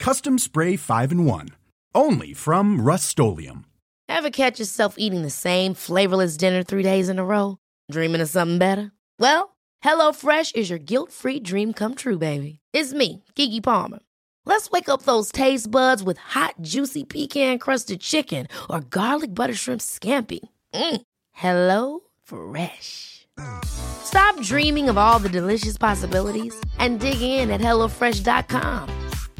Custom Spray 5 in 1. Only from Rust Ever catch yourself eating the same flavorless dinner three days in a row? Dreaming of something better? Well, HelloFresh is your guilt free dream come true, baby. It's me, Keke Palmer. Let's wake up those taste buds with hot, juicy pecan crusted chicken or garlic butter shrimp scampi. Mm. Hello Fresh. Stop dreaming of all the delicious possibilities and dig in at HelloFresh.com.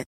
it.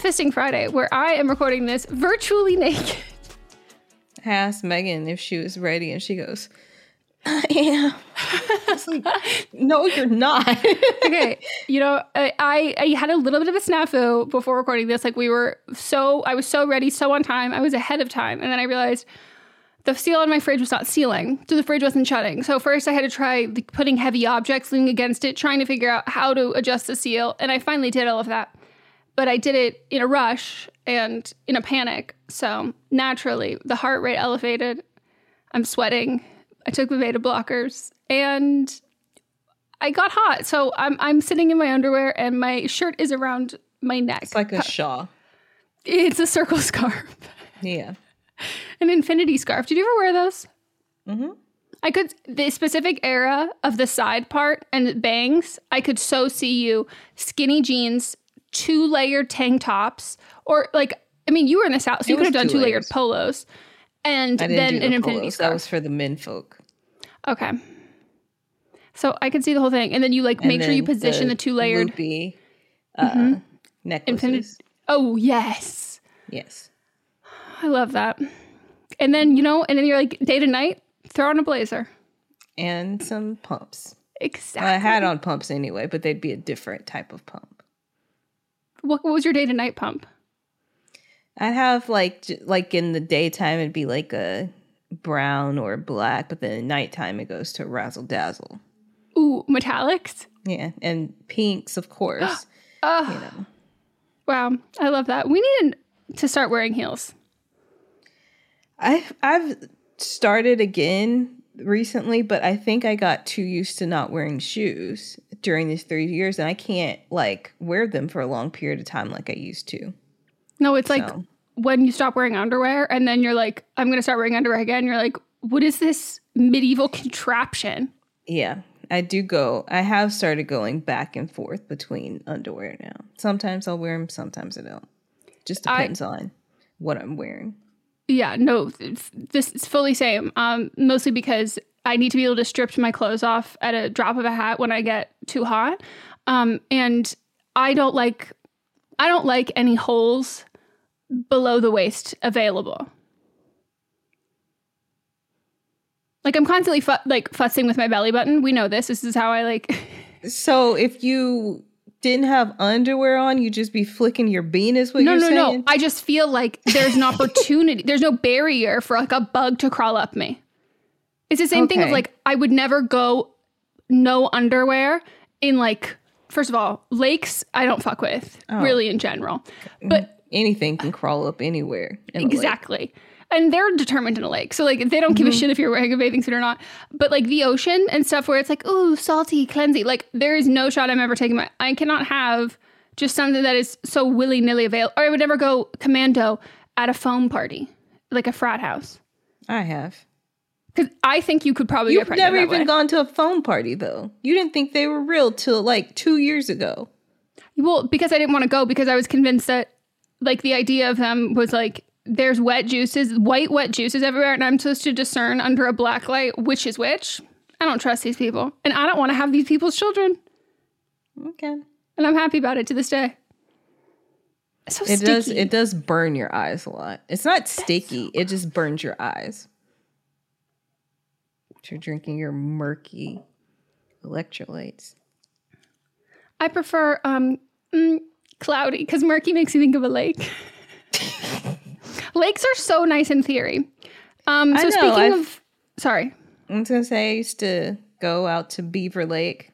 Fisting Friday, where I am recording this virtually naked. I asked Meghan if she was ready, and she goes, I am. Like, no, you're not. okay, you know, I, I I had a little bit of a snafu before recording this. Like we were so I was so ready, so on time. I was ahead of time, and then I realized the seal on my fridge was not sealing, so the fridge wasn't shutting. So first, I had to try like, putting heavy objects leaning against it, trying to figure out how to adjust the seal, and I finally did all of that. But I did it in a rush and in a panic. So naturally, the heart rate elevated. I'm sweating. I took the beta blockers and I got hot. So I'm I'm sitting in my underwear and my shirt is around my neck. It's like a shawl. It's a circle scarf. Yeah. An infinity scarf. Did you ever wear those? Mm-hmm. I could the specific era of the side part and bangs. I could so see you skinny jeans, two layered tank tops, or like I mean, you were in the south, so It you could have done two layered polos, and then an the infinity polos. scarf. That was for the men folk. Okay. So I could see the whole thing, and then you like And make sure you position the, two layered loopy uh, Mhm. necklaces. infinity. Oh yes, Yes. I love that. And then you know, and then you're like day to night, throw on a blazer. And some pumps. Exactly. Well, I had on pumps anyway, but they'd be a different type of pump. What, what was your day to night pump? I'd have like like in the daytime it'd be like a brown or black, but then at nighttime it goes to razzle dazzle. Ooh, metallics. Yeah, and pinks, of course. Oh, you know. wow. I love that. We need to start wearing heels. I've I've started again recently, but I think I got too used to not wearing shoes during these three years, and I can't like wear them for a long period of time like I used to. No, it's like when you stop wearing underwear and then you're like, I'm to start wearing underwear again. You're like, what is this medieval contraption? Yeah, I do go. I have started going back and forth between underwear now. Sometimes I'll wear them, sometimes I don't. Just I- depends on what I'm wearing. Yeah, no, this is fully same. Um, mostly because I need to be able to strip my clothes off at a drop of a hat when I get too hot. Um, and I don't like, I don't like any holes below the waist available. Like I'm constantly fu- like fussing with my belly button. We know this. This is how I like. So if you didn't have underwear on, you'd just be flicking your bean, is what no, you're no, saying? no. I just feel like there's an opportunity. there's no barrier for like a bug to crawl up me. It's the same thing of like I would never go no underwear in like first of all lakes. I don't fuck with Oh. really in general, but Anything can crawl up anywhere. exactly. And they're determined in a lake. So like they don't give a mm-hmm. shit if you're wearing a bathing suit or not. But like the ocean and stuff where it's like, ooh, salty, cleansy. Like there is no shot I'm ever taking my I cannot have just something that is so willy-nilly available. Or I would never go commando at a foam party, like a frat house. I have. Because I think you could probably You've never even way. gone to a foam party though. You didn't think they were real till like two years ago. Well, because I didn't want to go because I was convinced that like the idea of them was like there's wet juices, white wet juices everywhere, and I'm supposed to discern under a black light which is which. I don't trust these people. And I don't want to have these people's children. Okay. And I'm happy about it to this day. It's so It sticky. does it does burn your eyes a lot. It's not sticky, it just burns your eyes. You're drinking your murky electrolytes. I prefer um mm, cloudy because murky makes me think of a lake. Lakes are so nice in theory. Um, I so know, speaking I've- of, sorry, I was gonna say I used to go out to Beaver Lake.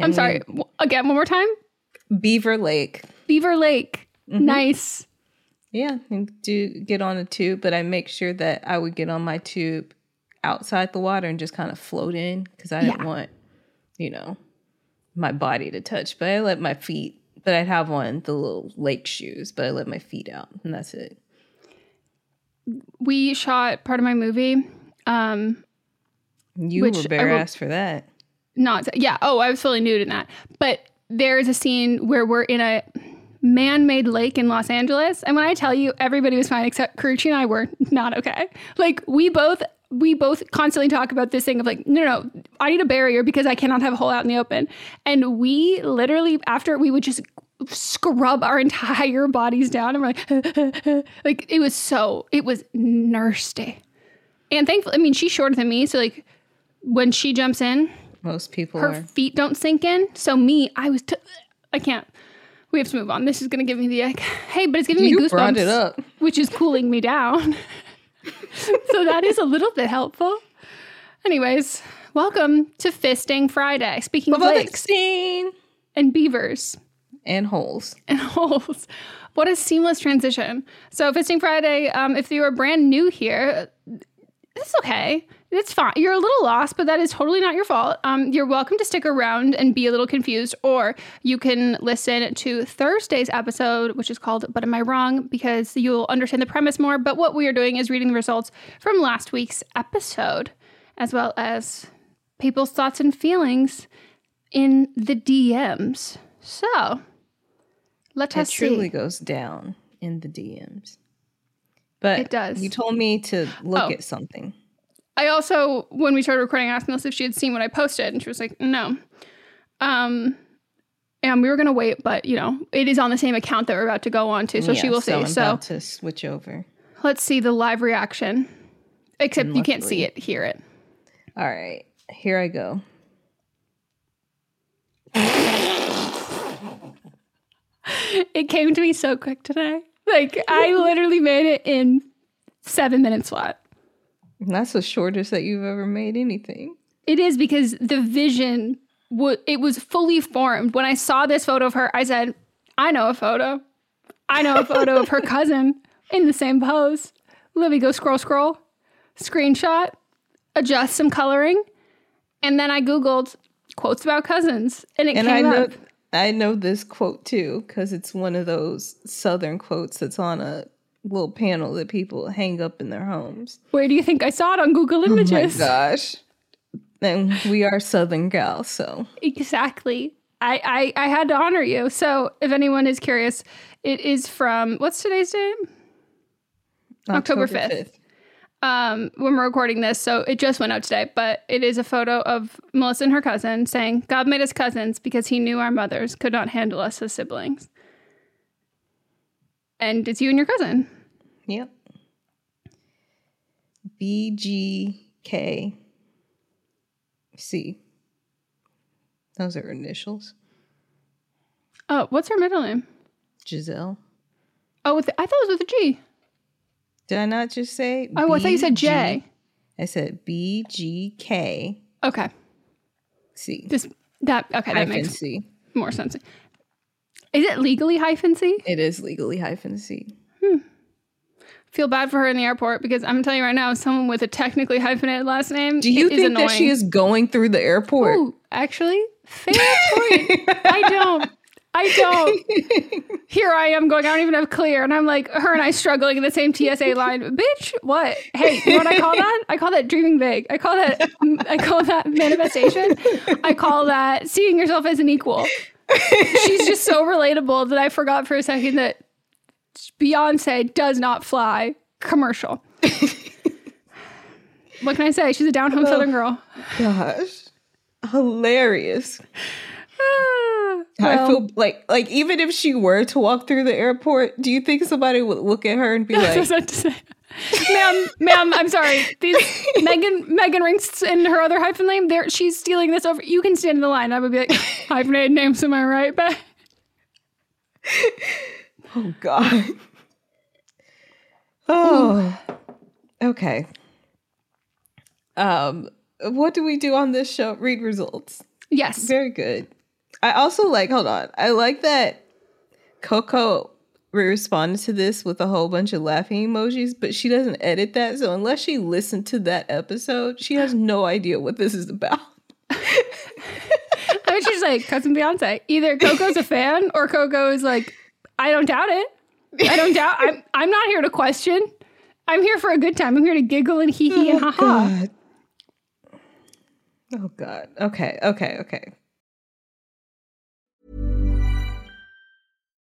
I'm sorry. Again, one more time. Beaver Lake. Beaver Lake, Mm-hmm. nice. Yeah, and do get on a tube, but I make sure that I would get on my tube outside the water and just kind of float in because I didn't Yeah. want, you know, my body to touch. But I let my feet, but I'd have on the little lake shoes, but I let my feet out, and that's it. We shot part of my movie. Um, You were bare ass for that. not yeah. Oh, I was fully nude in that. But there is a scene where we're in a man-made lake in Los Angeles, and when I tell you everybody was fine except Karuchi and I were not okay. Like we both we both constantly talk about this thing of like no no no, I need a barrier because I cannot have a hole out in the open. And we literally after we would just scrub our entire bodies down and we're like like it was so it was nasty. And thankfully, I mean, she's shorter than me, so like when she jumps in, Most people her are. feet don't sink in. So me, I was, t- I can't. We have to move on. This is gonna give me the like, hey, but it's giving me goosebumps, it up. which is cooling me down. so that is a little bit helpful. Anyways, welcome to Fisting Friday. Speaking of lakes and beavers and holes. and holes. What a seamless transition. So, Fisting Friday, um, if you are brand new here, it's okay. It's fine. You're a little lost, but that is totally not your fault. Um, you're welcome to stick around and be a little confused, or you can listen to Thursday's episode, which is called But Am I Wrong? because you'll understand the premise more. But what we are doing is reading the results from last week's episode, as well as people's thoughts and feelings in the DMs. So, let It us truly see. goes down in the DMs. But It does. You told me to look Oh. at something. I also, when we started recording, I asked Melisa if she had seen what I posted, and she was like, "No." Um, and we were gonna wait, but you know, it is on the same account that we're about to go on to, so she Yeah, will so see. I'm So about to switch over. let's see the live reaction. Except you can't see it, hear it. All right, here I go. It came to me so quick today. Like I literally made it in seven minutes flat. And that's the shortest that you've ever made anything. It is because the vision w- it was fully formed. When I saw this photo of her, I said, "I know a photo. I know a photo of her cousin in the same pose." Libby, go scroll, scroll, screenshot, adjust some coloring, and then I googled quotes about cousins, and it and came I know up. I know this quote too because it's one of those southern quotes that's on a little panel that people hang up in their homes. Where do you think I saw it on Google Images? Oh my gosh! And we are southern gals, so Exactly. I, I I had to honor you. So if anyone is curious, it is from what's today's date? October 5th. Um, when we're recording this, so it just went out today, but it is a photo of Melisa and her cousin saying, God made us cousins because he knew our mothers could not handle us as siblings. And it's you and your cousin. Yep. B G K C. Those are initials. Oh, what's her middle name? Giselle. Oh, with I thought it was with a G. Did I not just say? Oh, I thought you said? J. I said B G K Okay. C. Just that okay, that hyphen makes C. more sense. Is it legally hyphen C? It is legally hyphen C. Hmm. Feel bad for her in the airport because I'm telling you right now, someone with a technically hyphenated last name. Do you think that she is going through the airport? Ooh, actually, fair point. I don't. I don't. Here I am going. I don't even have clear, and I'm like her and I struggling in the same TSA line. Bitch, what? Hey, you know what I call that? I call that dreaming big. I call that. I call that manifestation. I call that seeing yourself as an equal. She's just so relatable that I forgot for a second that Beyonce does not fly commercial. what can I say? She's a down home oh, Southern girl. Gosh, hilarious. Ah, I feel like like even if she were to walk through the airport, do you think somebody would look at her and be like, was about to say, ma'am, ma'am, I'm sorry. These Meghan Meghan Rienks and her other hyphen name, there she's stealing this over. You can stand in the line. I would be like, hyphenated names, am I right? But "Oh God"? Oh, okay. Um, what do we do on this show? Read results. yes. Very good. I also like. Hold on. I like that Coco responded to this with a whole bunch of laughing emojis, but she doesn't edit that. So unless she listened to that episode, she has no idea what this is about. I mean, she's like cousin Beyonce. Either Coco's a fan or Coco is like, I don't doubt it. I don't doubt. I'm I'm not here to question. I'm here for a good time. I'm here to giggle and hee hee and ha ha. Oh God. Oh, okay. Okay. Okay.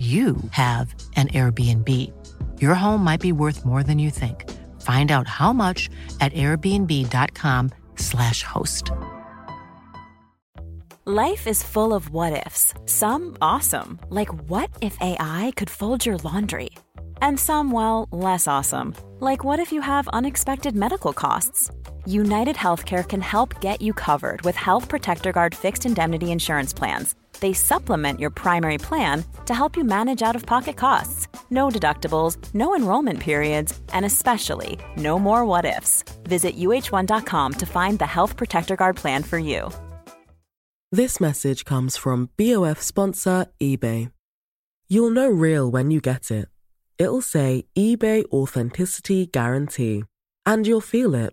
you have an Airbnb. Your home might be worth more than you think. Find out how much at airbnb.com/slash host. Life is full of what ifs. Some awesome, like what if AI could fold your laundry? And some, well, less awesome. Like what if you have unexpected medical costs? United Healthcare can help get you covered with Health Protector Guard fixed indemnity insurance plans. They supplement your primary plan to help you manage out of pocket costs. No deductibles, no enrollment periods, and especially no more what ifs. Visit uh1.com to find the Health Protector Guard plan for you. This message comes from BOF sponsor eBay. You'll know real when you get it. It'll say eBay Authenticity Guarantee. And you'll feel it.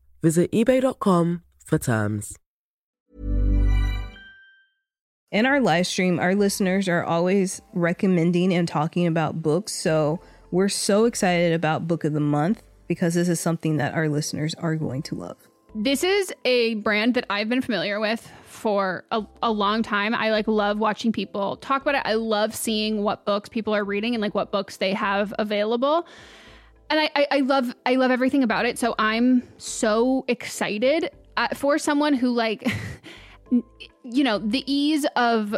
Visit eBay.com for terms. In our live stream, our listeners are always recommending and talking about books. So we're so excited about Book of the Month because this is something that our listeners are going to love. This is a brand that I've been familiar with for a, a, long time. I like love watching people talk about it. I love seeing what books people are reading and like what books they have available. And I, I, I love I love everything about it. So I'm so excited uh, for someone who like you know, the ease of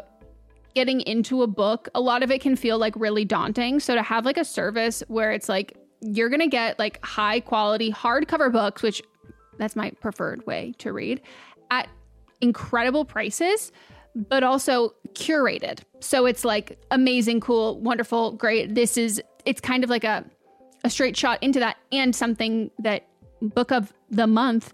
getting into a book, a lot of it can feel like really daunting. So to have like a service where it's like you're to get like high quality hardcover books, which that's my preferred way to read, at incredible prices, but also curated. So it's like amazing, cool, wonderful, great. This is, it's kind of like a, a straight shot into that and something that book of the month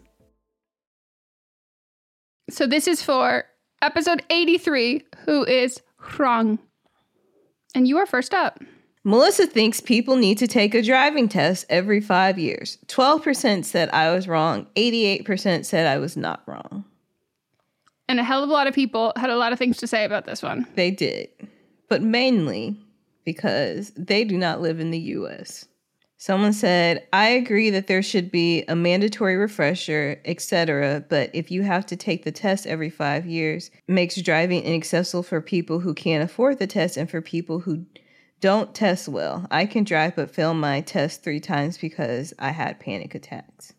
So this is for episode 83, who is Hrong. And you are first up. Melisa thinks people need to take a driving test every five years. 12% said I was wrong. 88% said I was not wrong. And a hell of a lot of people had a lot of things to say about this one. They did, but mainly because they do not live in the US. Someone said, I agree that there should be a mandatory refresher, etc., but if you have to take the test every five years, makes driving inaccessible for people who can't afford the test and for people who don't test well. I can drive but fail my test three times because I had panic attacks.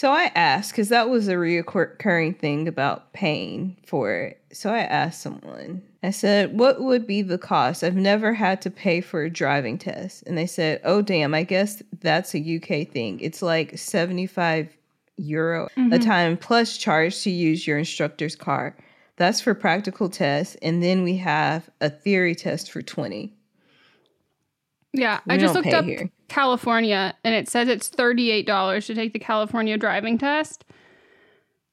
So I asked, because that was a reoccurring thing about paying for it. So I asked someone, I said, What would be the cost? I've never had to pay for a driving test. And they said, Oh, damn, I guess that's a UK thing. It's like 75 euro mm-hmm. a time plus charge to use your instructor's car. That's for practical tests. And then we have a theory test for 20. Yeah, we I just looked up here. California and it says it's $38 to take the California driving test.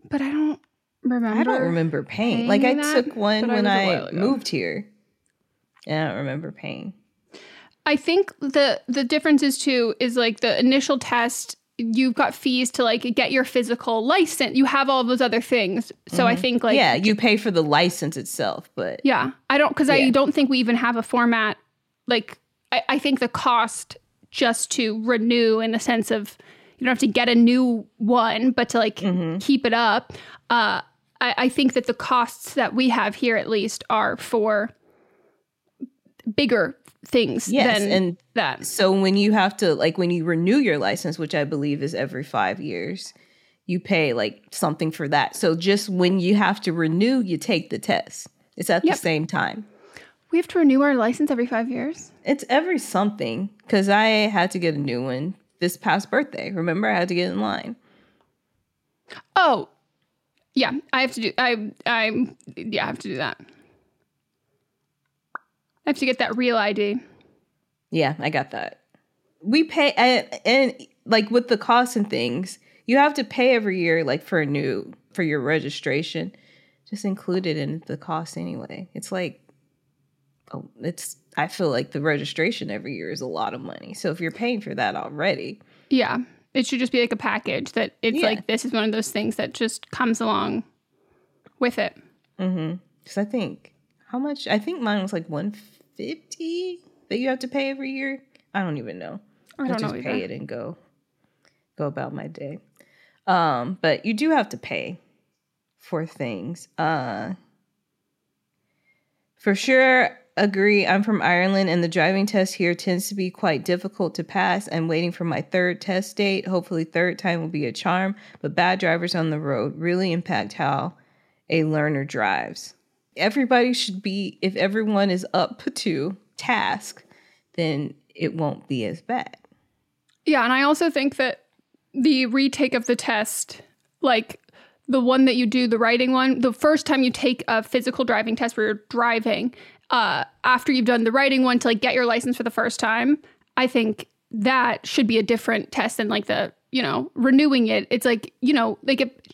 But I don't remember. I don't remember paying. like I that, took one when I moved here. And I don't remember paying. I think the the difference is too is like the initial test you've got fees to like get your physical license. You have all those other things. So mm-hmm. I think like Yeah, you pay for the license itself, but Yeah. I don't cuz yeah. I don't think we even have a format like I, I think the cost just to renew in the sense of you don't have to get a new one, but to like mm-hmm. keep it up. Uh, I, I think that the costs that we have here, at least, are for bigger things yes, than and that. So when you have to like when you renew your license, which I believe is every five years, you pay like something for that. So just when you have to renew, you take the test. It's at yep. the same time. We have to renew our license every five years. It's every something because I had to get a new one this past birthday. Remember, I had to get in line. Oh, yeah. I have to do. I I yeah. I have to do that. I have to get that real ID. Yeah, I got that. We pay and, and like with the costs and things, you have to pay every year, like for a new for your registration. Just included in the cost anyway. It's like it's I feel like the registration every year is a lot of money. So if you're paying for that already, yeah, it should just be like a package that it's yeah. like this is one of those things that just comes along with it. Mm-hmm. Because I think how much? I think mine was like one fifty that you have to pay every year. I don't even know. I don't just know pay it and go go about my day. Um, but you do have to pay for things. Uh, for sure, agree. I'm from Ireland, and the driving test here tends to be quite difficult to pass. I'm waiting for my third test date. Hopefully, third time will be a charm. But bad drivers on the road really impact how a learner drives. Everybody should be, if everyone is up to task, then it won't be as bad. Yeah, and I also think that the retake of the test, like the one that you do, the writing one, the first time you take a physical driving test where you're driving, uh, after you've done the writing one to like get your license for the first time, I think that should be a different test than like the, you know, renewing it. It's like, you know, like it,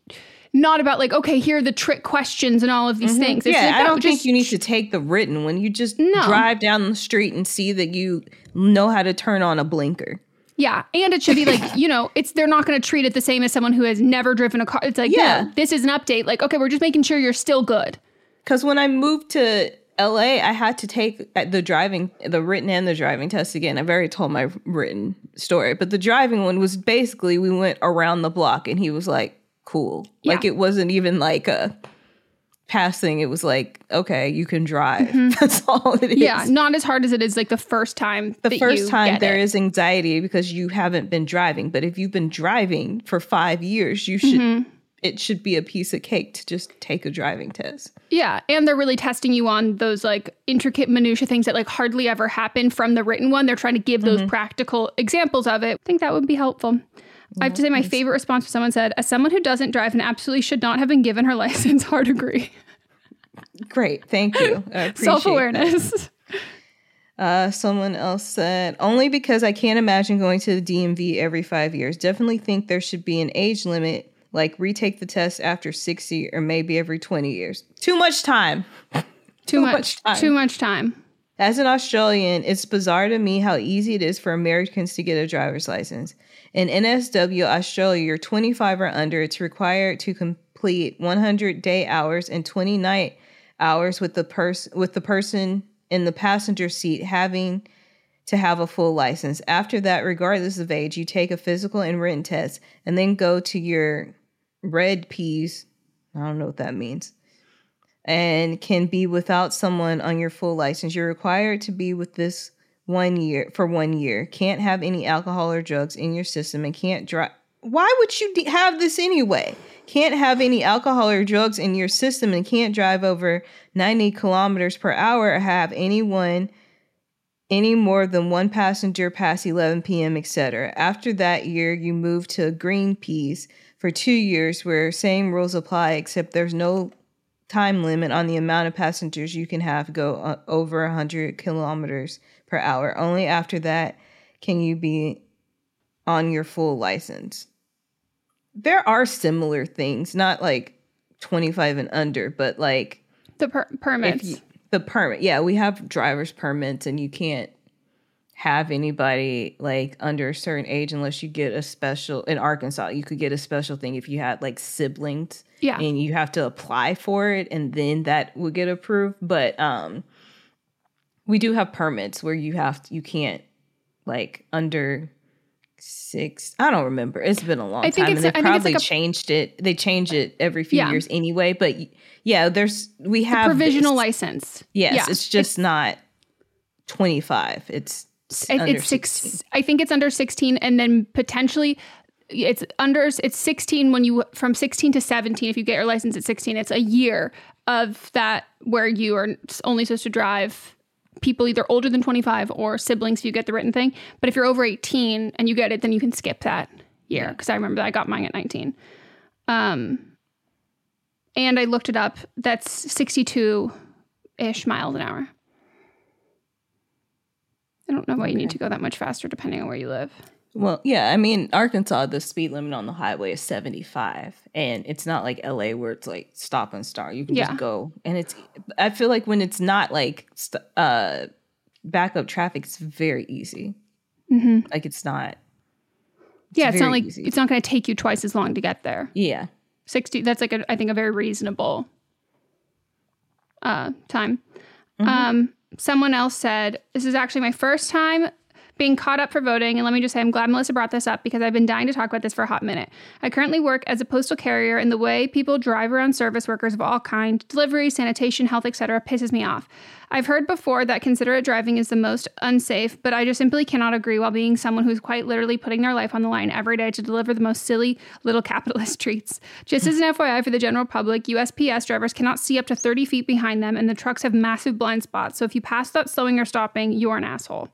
not about like, okay, here are the trick questions and all of these mm-hmm. things. It's yeah, like, I don't think you need to take the written one. You just no. drive down the street and see that you know how to turn on a blinker. Yeah, and it should be like you know, it's they're not going to treat it the same as someone who has never driven a car. It's like yeah, no, this is an update. Like okay, we're just making sure you're still good. Because when I moved to LA, I had to take uh, the driving, the written and the driving test again. I've already told my written story, but the driving one was basically we went around the block and he was like, cool. Yeah. Like it wasn't even like a passing. It was like, okay, you can drive. Mm-hmm. That's all it is. Yeah, not as hard as it is like the first time. The first time there it. is anxiety because you haven't been driving. But if you've been driving for five years, you should. Mm-hmm it should be a piece of cake to just take a driving test. Yeah, and they're really testing you on those like intricate minutia things that like hardly ever happen from the written one. They're trying to give those mm-hmm. practical examples of it. I think that would be helpful. I have to say my favorite response was someone said, as someone who doesn't drive and absolutely should not have been given her license, hard agree. Great, thank you. Self-awareness. Uh, someone else said, only because I can't imagine going to the DMV every five years. Definitely think there should be an age limit like retake the test after 60 or maybe every 20 years. Too much time. Too, too much, much, time. Too much time. As an Australian, it's bizarre to me how easy it is for Americans to get a driver's license. In NSW Australia, you're 25 or under. It's required to complete 100 day hours and 20 night hours with the person with the person in the passenger seat having to have a full license. After that, regardless of age, you take a physical and written test and then go to your red Ps. I don't know what that means. And can be without someone on your full license. You're required to be with this one year for one year. Can't have any alcohol or drugs in your system and can't drive. Why would you de- have this anyway? Can't have any alcohol or drugs in your system and can't drive over 90 kilometers per hour or have anyone any more than one passenger past 11 p.m., etc. After that year, you move to green Ps for two years where same rules apply, except there's no time limit on the amount of passengers you can have go uh, over 100 kilometers per hour. Only after that can you be on your full license. There are similar things, not like 25 and under, but like the per- permits. You, the permit. Yeah, we have driver's permits and you can't have anybody like under a certain age unless you get a special in Arkansas. You could get a special thing if you had like siblings. Yeah. And you have to apply for it and then that would get approved. But um we do have permits where you have to, you can't like under six i don't remember it's been a long time and they probably like a, changed it they change it every few yeah. years anyway but yeah there's we have the provisional this. license yes yeah. it's just it's, not 25 it's it's six i think it's under 16 and then potentially it's under it's 16 when you from 16 to 17 if you get your license at 16 it's a year of that where you are only supposed to drive people either older than 25 or siblings if you get the written thing. But if you're over 18 and you get it, then you can skip that year because I remember that I got mine at 19. Um, and I looked it up. That's 62 ish miles an hour. I don't know why you need to go that much faster depending on where you live. Well, yeah, I mean, Arkansas, the speed limit on the highway is 75. And it's not like LA where it's like stop and start. You can yeah. just go. And it's, I feel like when it's not like st- uh, backup traffic, it's very easy. Mm-hmm. Like it's not. It's yeah, it's not like, easy. it's not going to take you twice as long to get there. Yeah. 60, that's like, a, I think, a very reasonable uh, time. Mm-hmm. Um, someone else said, This is actually my first time being caught up for voting. And let me just say, I'm glad Melisa brought this up because I've been dying to talk about this for a hot minute. I currently work as a postal carrier, and the way people drive around service workers of all kinds delivery, sanitation, health, etc., pisses me off. I've heard before that considerate driving is the most unsafe, but I just simply cannot agree while being someone who's quite literally putting their life on the line every day to deliver the most silly little capitalist treats. Just as an FYI for the general public, USPS drivers cannot see up to 30 feet behind them, and the trucks have massive blind spots. So if you pass without slowing or stopping, you're an asshole.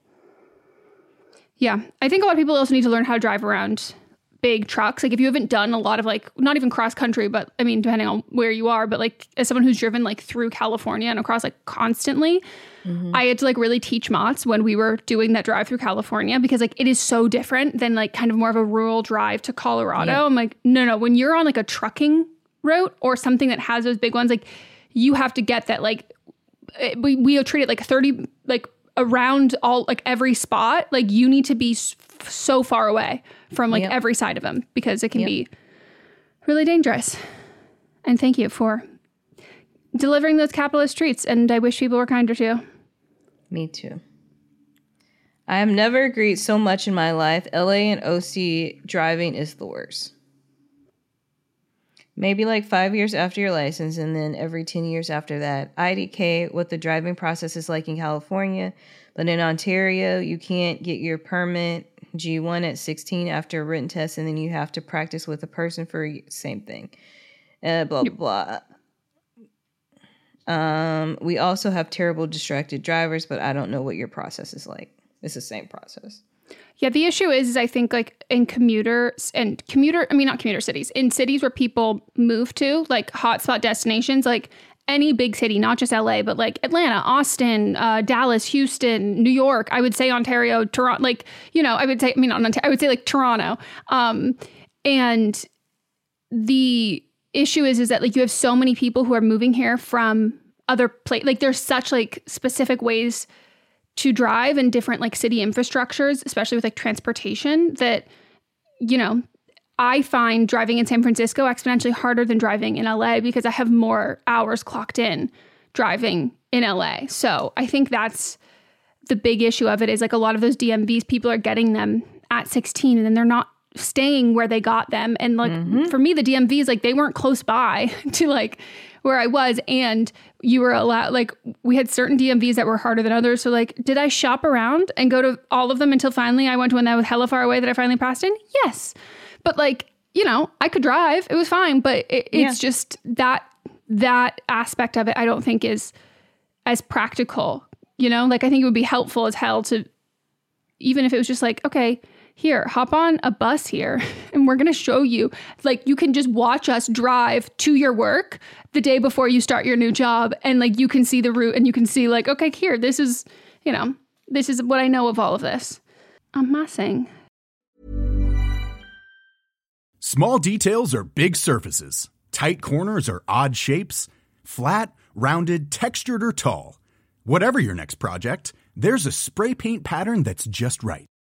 Yeah. I think a lot of people also need to learn how to drive around big trucks. Like if you haven't done a lot of like not even cross country, but I mean depending on where you are, but like as someone who's driven like through California and across like constantly, mm-hmm. I had to like really teach Mots when we were doing that drive through California because like it is so different than like kind of more of a rural drive to Colorado. Yeah. I'm like, no, no, when you're on like a trucking route or something that has those big ones, like you have to get that like eh, we we treat it like 30 like around all like every spot, like you need to be so far away from like yep. every side of them because it can yep. be really dangerous. And thank you for delivering those capitalist treats. And I wish people were kinder to you. Me too. I have never agreed so much in my life. LA and OC driving is the worst. Maybe like five years after your license, and then every 10 years after that. IDK, what the driving process is like in California. But in Ontario, you can't get your permit G1 at 16 after a written test, and then you have to practice with a person for same thing. Uh, blah, blah, blah. Um, we also have terrible distracted drivers, but I don't know what your process is like. It's the same process. Yeah, the issue is, is I think like in commuters and commuter, I mean not commuter cities, in cities where people move to, like hotspot destinations, like any big city, not just LA, but like Atlanta, Austin, uh, Dallas, Houston, New York. I would say Ontario, Toronto. Like you know, I would say, I mean, not Ontario, I would say like Toronto. Um, and the issue is, is that like you have so many people who are moving here from other place. Like there's such like specific ways to drive in different like city infrastructures, especially with like transportation, that, you know, I find driving in San Francisco exponentially harder than driving in LA because I have more hours clocked in driving in LA. So I think that's the big issue of it is like a lot of those DMVs, people are getting them at 16 and then they're not staying where they got them. And like mm-hmm. for me, the DMVs, like they weren't close by to like where I was. And you were allowed, like, we had certain DMVs that were harder than others. So, like, did I shop around and go to all of them until finally I went to one that was hella far away that I finally passed in? Yes. But, like, you know, I could drive. It was fine. But it, yeah. it's just that, that aspect of it, I don't think is as practical. You know, like, I think it would be helpful as hell to, even if it was just like, okay, here, hop on a bus here and we're to show you. Like, you can just watch us drive to your work the day before you start your new job. And like, you can see the route and you can see, like, okay, here, this is, you know, this is what I know of all of this. I'm messing. Small details are big surfaces, tight corners are odd shapes, flat, rounded, textured, or tall. Whatever your next project, there's a spray paint pattern that's just right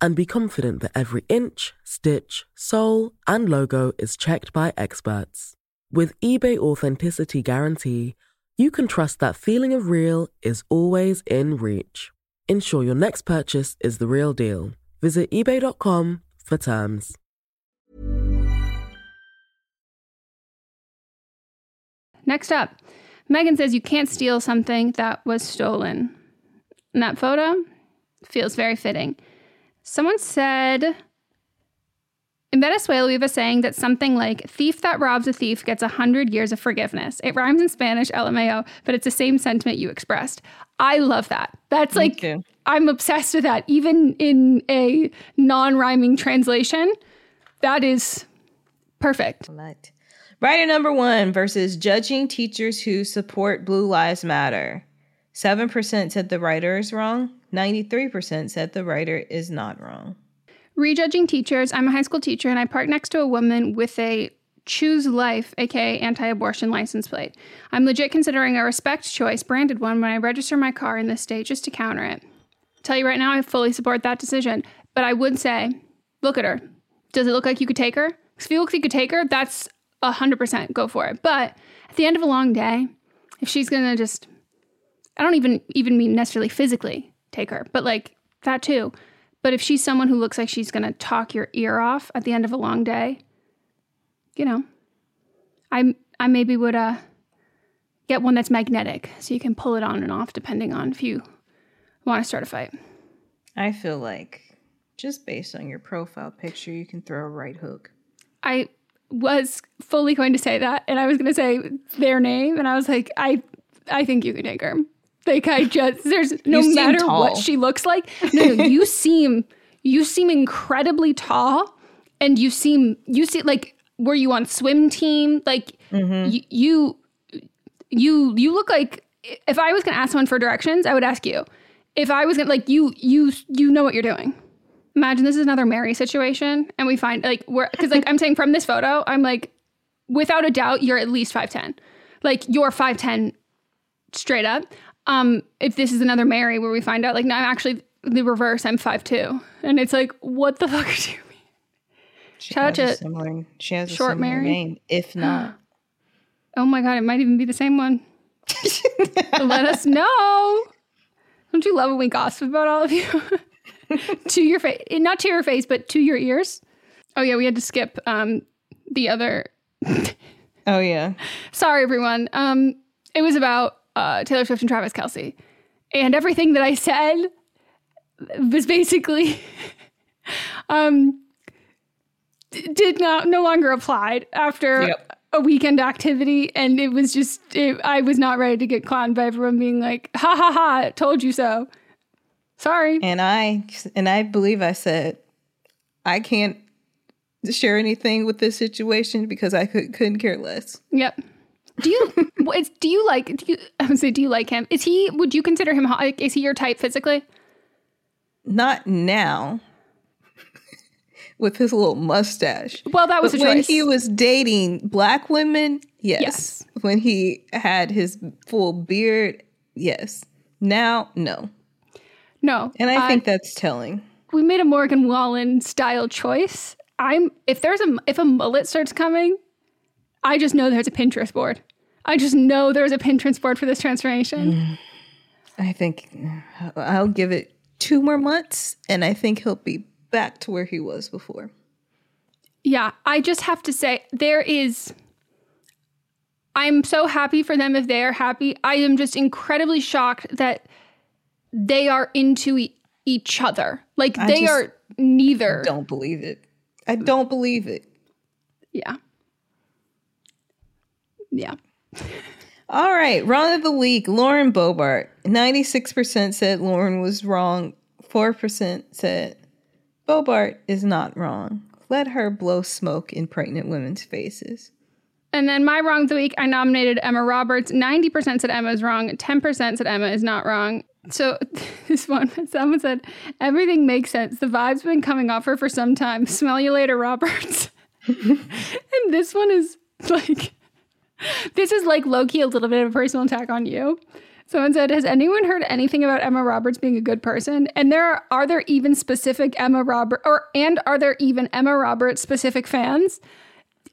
and be confident that every inch, stitch, sole, and logo is checked by experts. With eBay Authenticity Guarantee, you can trust that feeling of real is always in reach. Ensure your next purchase is the real deal. Visit eBay.com for terms. Next up, Meghan says you can't steal something that was stolen. And that photo feels very fitting. Someone said in Venezuela, we have a saying that something like thief that robs a thief gets a hundred years of forgiveness. It rhymes in Spanish, LMAO, but it's the same sentiment you expressed. I love that. That's like. I'm obsessed with that. Even in a non-rhyming translation, that is perfect. Right. Writer number one versus judging teachers who support Blue Lives Matter. 7% said the writer is wrong. 93% said the writer is not wrong. Rejudging teachers. I'm a high school teacher and I park next to a woman with a choose life, aka anti abortion license plate. I'm legit considering a respect choice branded one when I register my car in this state just to counter it. Tell you right now, I fully support that decision. But I would say, look at her. Does it look like you could take her? If you look like you could take her, that's 100% go for it. But at the end of a long day, if she's gonna just, I don't even even mean necessarily physically take her, but like that too. But if she's someone who looks like she's gonna talk your ear off at the end of a long day, you know, I I maybe would uh get one that's magnetic so you can pull it on and off depending on if you want to start a fight. I feel like just based on your profile picture, you can throw a right hook. I was fully going to say that, and I was going to say their name, and I was like, I, I think you can take her. Like I just there's no matter tall. what she looks like. No, no, you seem you seem incredibly tall, and you seem you see like were you on swim team? Like Mm-hmm. y- you you you look like if I was going to ask someone for directions, I would ask you. If I was going to like you you you know what you're doing. Imagine this is another Mary situation, and we find like we're because like I'm saying from this photo, I'm like without a doubt you're at least five ten, like you're five ten straight up. Um, if this is another Mary where we find out like no, I'm actually the reverse, I'm five two, and it's like what the fuck do you mean? She Shout out a to similar, she has a Short similar Mary. name, if not. Oh my god, it might even be the same one. Let us know. Don't you love when we gossip about all of you? to your face, not to your face, but to your ears. Oh yeah, we had to skip um, the other. oh yeah. Sorry, everyone. Um, it was about uh, Taylor Swift and Travis Kelce, and everything that I said was basically um, did not no longer applied after Yep. a weekend activity, and it was just it, I was not ready to get clowned by everyone being like, "Ha ha ha! Told you so." Sorry. And I and I believe I said I can't share anything with this situation because I could, couldn't care less. Yep. Do you? is, do you like? Do you? I would say, do you like him? Is he? Would you consider him? Like, is he your type physically? Not now. With his little mustache. Well, that was But a when choice. he was dating black women. Yes. Yes. When he had his full beard. Yes. Now, no. No, And I think that's telling. we made a Morgan Wallen style choice. I'm if there's a if a mullet starts coming, I just know there's a Pinterest board. I just know there's a Pinterest board for this transformation. I think uh, I'll give it two more months and I think he'll be back to where he was before. Yeah, I just have to say there is I'm so happy for them if they are happy. I am just incredibly shocked that they are into e- each other. Like I they are neither. I don't believe it. I don't believe it. Yeah. Yeah. All right, wrong of the week. Lauren Boebert. 96% said Lauren was wrong. 4% said Boebert is not wrong. Let her blow smoke in pregnant women's faces. And then my wrong of the week, I nominated Emma Roberts. 90% said Emma is wrong, 10% said Emma is not wrong. So this one, someone said, everything makes sense. The vibe's been coming off her for some time. Smell you later, Roberts. and this one is like, this is like low key a little bit of a personal attack on you. Someone said, "Has anyone heard anything about Emma Roberts being a good person?" And there are, are there even specific Emma Robert or and are there even Emma Roberts specific fans?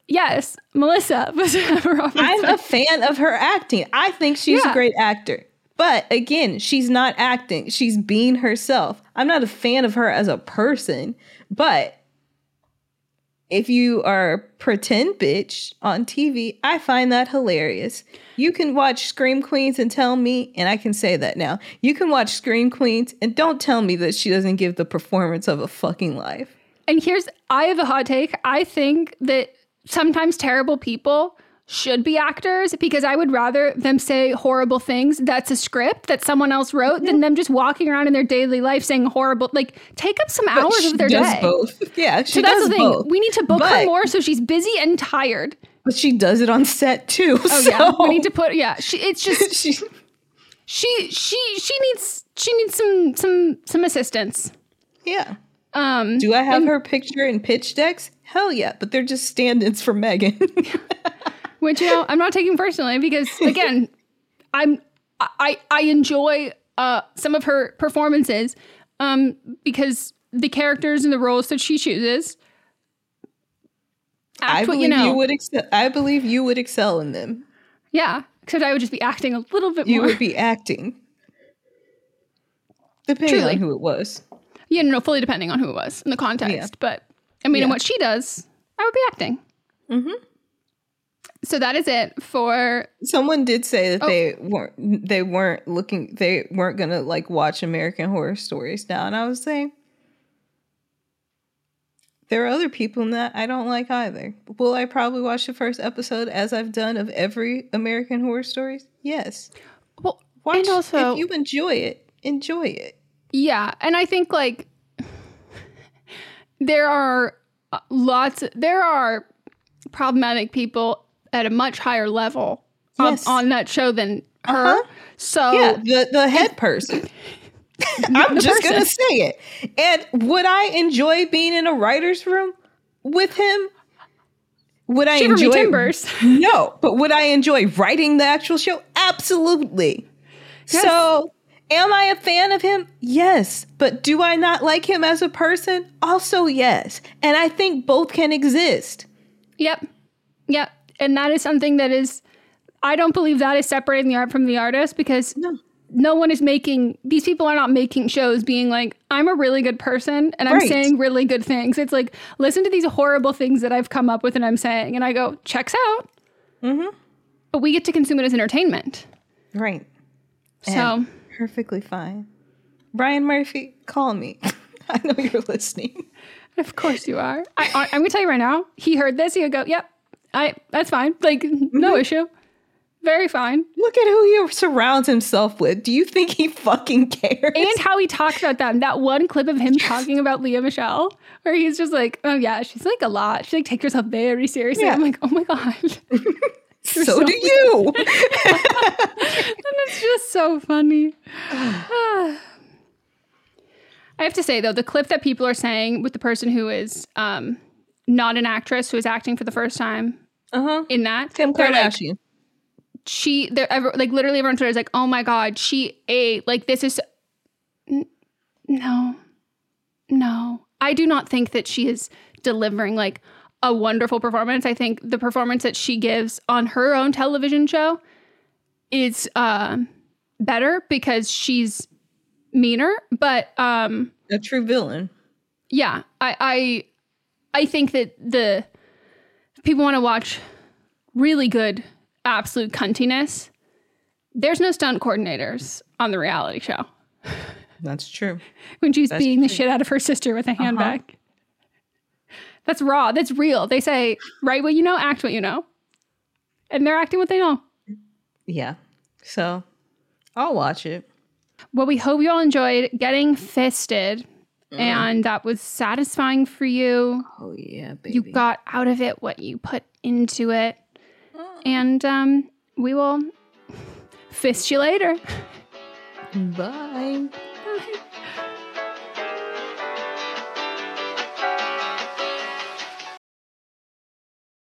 Yes, Melisa was Emma Roberts. I'm a fan of her acting. I think she's Yeah. a great actor. But again, she's not acting. She's being herself. I'm not a fan of her as a person, but if you are pretend bitch on TV, I find that hilarious. You can watch Scream Queens and tell me, and I can say that now. You can watch Scream Queens and don't tell me that she doesn't give the performance of a fucking life. And here's I have a hot take. I think that sometimes terrible people should be actors because I would rather them say horrible things that's a script that someone else wrote than them just walking around in their daily life saying horrible like take up some But hours of their does day. both. Yeah, she so that's does the thing. both. We need to book her more so she's busy and tired. But she does it on set too. Oh yeah, so- we need to put yeah. She, it's just she she she she needs she needs some some some assistance. Yeah. Um, Do I have and- her picture in pitch decks? Hell yeah, but they're just stand-ins for Meghan. which you know I'm not taking personally because again, I'm I I enjoy uh some of her performances um because the characters and the roles that she chooses. I believe you you, know. would excel. I believe you would excel in them. yeah, except I would just be acting a little bit more You more. would be acting, depending Truly. on who it was. yeah, no, no, fully depending on who it was in the context. Yeah. But I mean, in what she does, I would be acting. Mm-hmm. So that is it for Someone did say that Oh. they weren't. They weren't looking. They weren't gonna like watch American Horror Stories now, and I was saying. There are other people in that I don't like either. Will I probably watch the first episode as I've done of every American Horror Stories? Yes. well, Watch and also if you enjoy it, enjoy it. Yeah, and I think like there are uh, lots there are problematic people at a much higher level on- Yes. on, that show than her. Uh-huh. So yeah, the the head person. I'm just gonna say it. And would I enjoy being in a writer's room with him? Would I Shiver enjoy timbers. No, but would I enjoy writing the actual show? Absolutely. So, am I a fan of him? Yes. But do I not like him as a person? Also, yes. And I think both can exist. Yep. Yep. And that is something that is I don't believe that is separating the art from the artist because no. No one is making these people are not making shows being like, I'm a really good person and I'm saying really good things. It's like, listen to these horrible things that I've come up with and I'm saying, and I go, checks out. Mm-hmm. But we get to consume it as entertainment. Right. So And perfectly fine. Brian Murphy, call me. I know you're listening. Of course you are. I, I, I'm gonna tell you right now. He heard this. He would go, "Yep, I. That's fine. Like no issue. Very fine." Look at who he surrounds himself with. Do you think he fucking cares? And how he talks about them. That one clip of him talking about Lea Michele, where he's just like, "Oh yeah, she's like a lot. She like takes herself very seriously." Yeah. I'm like, "Oh my god." You're so, do you. and it's just so funny. I have to say though, the clip that people are saying with the person who is um, not an actress who is acting for the first time uh-huh. in that Kim they're like, Kardashian. she, they're ever, like literally everyone on Twitter is like, "Oh my god, she ate like this is." N- no, no, I do not think that she is delivering like a wonderful performance. I think the performance that she gives on her own television show is um better because she's meaner. But um, a true villain. Yeah, I I, I think that the people want to watch really good absolute cuntiness. There's no stunt coordinators on the reality show That's true. when she's That's beating the shit out of her sister with a uh-huh. handbag. That's raw. That's real. They say, write what you know, act what you know. And they're acting what they know. Yeah. So I'll watch it. Well, we hope you all enjoyed getting fisted Mm. and that was satisfying for you. Oh yeah, baby. You got out of it what you put into it. Mm. And um, we will fist you later. Bye. Bye.